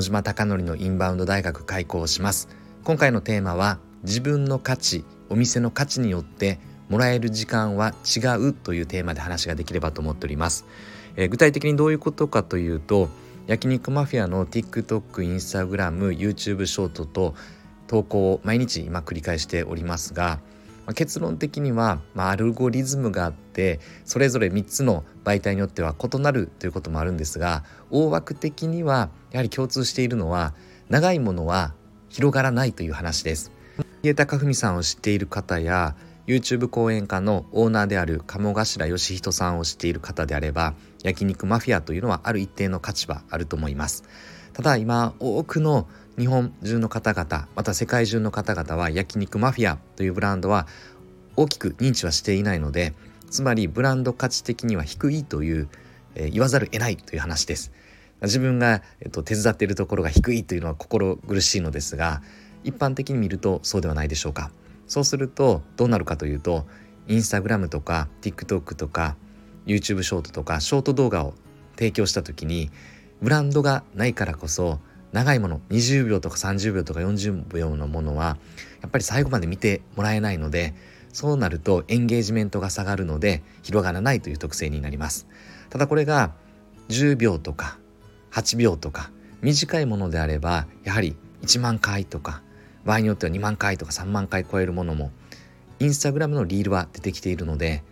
野島貴則のインバウンド大学開校します。今回のテーマは自分の価値お店の価値によってもらえる時間は違うというテーマで話ができればと思っております、えー、具体的にどういうことかというと焼肉マフィアの TikTok、Instagram、YouTube ショートと投稿を毎日今繰り返しておりますがまあ、結論的には、まあ、アルゴリズムがあってそれぞれ3つの媒体によっては異なるということもあるんですが大枠的にはやはり共通しているのは長いものは広がらないという話です。家高文さんを知っている方や YouTube 講演家のオーナーである鴨頭義人さんを知っている方であれば焼肉マフィアというのはある一定の価値はあると思いますただ今多くの日本中の方々また世界中の方々は焼肉マフィアというブランドは大きく認知はしていないのでつまりブランド価値的には低いという、えー、言わざる得ないという話です。自分が、えっと、手伝っているところが低いというのは心苦しいのですが一般的に見るとそうではないでしょうか。そうするとどうなるかというとインスタグラムとか TikTok とか YouTube ショートとかショート動画を提供した時にブランドがないからこそ長いもの20秒とか30秒とか40秒のものはやっぱり最後まで見てもらえないのでそうなるとエンゲージメントが下がるので広がらないという特性になります。ただこれが10秒とか8秒とか短いものであればやはり1万回とか場合によっては2万回とか3万回超えるものもインスタグラムのリールは出てきているので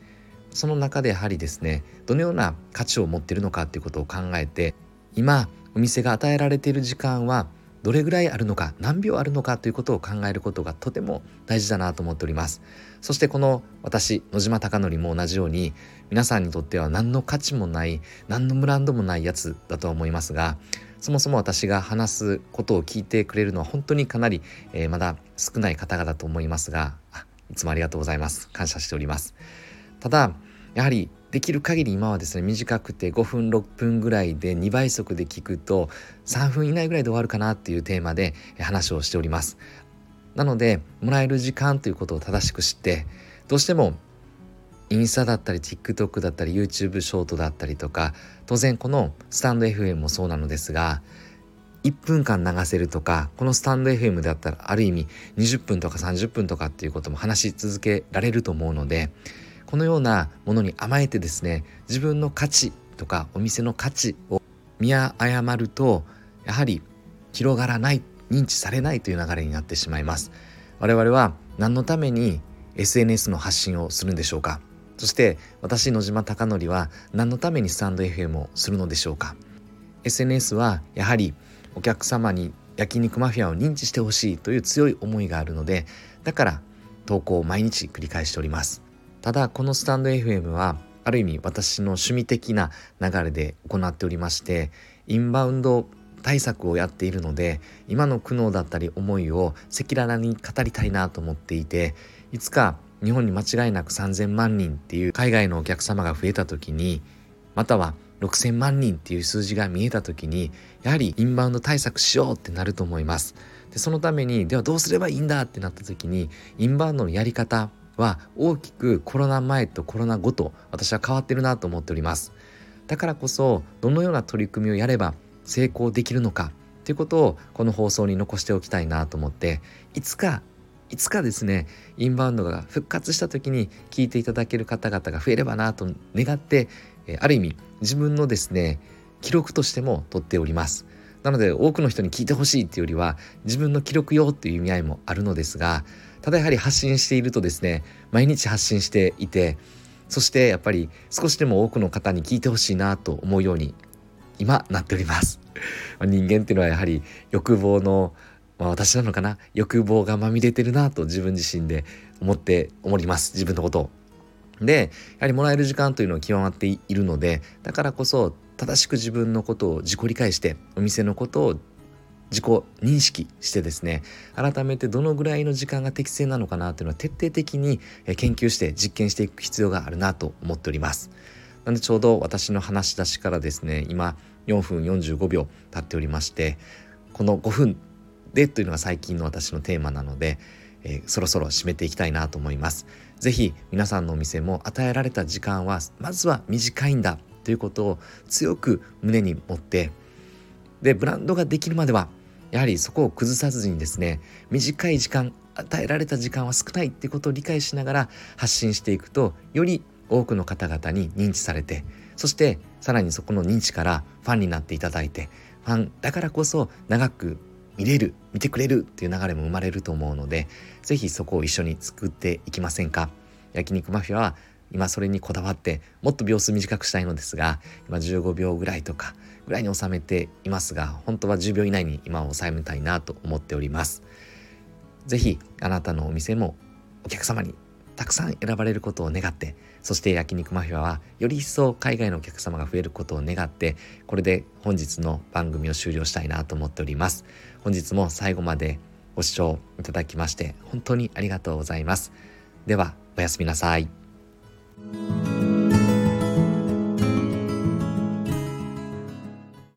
その中でやはりですねどのような価値を持っているのかっていうことを考えて今お店が与えられている時間はどれぐらいあるのか何秒あるのかということを考えることがとても大事だなと思っております。そしてこの私野島貴則も同じように皆さんにとっては何の価値もない何のブランドもないやつだと思いますがそもそも私が話すことを聞いてくれるのは本当にかなり、えー、まだ少ない方々と思いますがいつもありがとうございます。感謝しております。ただやはりできる限り今はですね短くて5分6分ぐらいで2倍速で聞くと3分以内ぐらいで終わるかなっていうテーマで話をしております。なのでもらえる時間ということを正しく知ってどうしてもインスタだったり TikTok だったり YouTube ショートだったりとか当然このスタンド FM もそうなのですが1分間流せるとかこのスタンド FM であったらある意味20分とか30分とかっていうことも話し続けられると思うのでこのようなものに甘えてですね自分の価値とかお店の価値を見誤るとやはり広がらない認知されないという流れになってしまいます。我々は何のために SNS の発信をするんでしょうか？そして私野島貴則は何のためにスタンド FM をするのでしょうか？SNS はやはりお客様に焼肉マフィアを認知してほしいという強い思いがあるのでだから投稿を毎日繰り返しております。ただこのスタンド FM はある意味私の趣味的な流れで行っておりましてインバウンド対策をやっているので今の苦悩だったり思いを赤裸々に語りたいなと思っていていつか日本に間違いなく3,000万人っていう海外のお客様が増えた時にまたは6,000万人っていう数字が見えた時にやはりインバウンド対策しようってなると思います。でそのためにではどうすればいいんだってなった時にインバウンドのやり方は大きくコロナ前とコロナ後と私は変わってるなと思っております。だからこそどのような取り組みをやれば成功できるのかということをこの放送に残しておきたいなと思っていつかいつかですねインバウンドが復活した時に聞いていただける方々が増えればなと願ってある意味自分のですね記録としても取っております。なので多くの人に聞いてほしいっていうよりは自分の記録用っていう意味合いもあるのですがただやはり発信しているとですね毎日発信していてそしてやっぱり少しでも多くの方に聞いてほしいなと思うように今なっております。人間っていうのはやはり欲望のまあ、私なのかな？欲望がまみれてるなと自分自身で思って思います。自分のことを。でやはりもらえる時間というのは極まっているのでだからこそ正しく自分のことを自己理解してお店のことを自己認識してですね改めてどのぐらいの時間が適正なのかなというのは徹底的に研究して実験していく必要があるなと思っております。なのでちょうど私の話し出しからですね今4分45秒経っておりましてこの5分でというのが最近の私のテーマなので、えー、そろそろ締めていきたいなと思います。是非皆さんのお店も与えられた時間はまずは短いんだということを強く胸に持ってでブランドができるまではやはりそこを崩さずにですね短い時間与えられた時間は少ないっていうことを理解しながら発信していくとより多くの方々に認知されてそしてさらにそこの認知からファンになっていただいてファンだからこそ長く見れる見てくれるっていう流れも生まれると思うので是非そこを一緒に作っていきませんか？焼肉マフィアは今それにこだわってもっと秒数短くしたいのですが今15秒ぐらいとかぐらいに収めていますが本当は10秒以内に今を収めたいなと思っております。是非あなたのお店もお客様にたくさん選ばれることを願ってそして焼肉マフィアはより一層海外のお客様が増えることを願ってこれで本日の番組を終了したいなと思っております。本日も最後までご視聴いただきまして本当にありがとうございます。ではおやすみなさい。Thank you.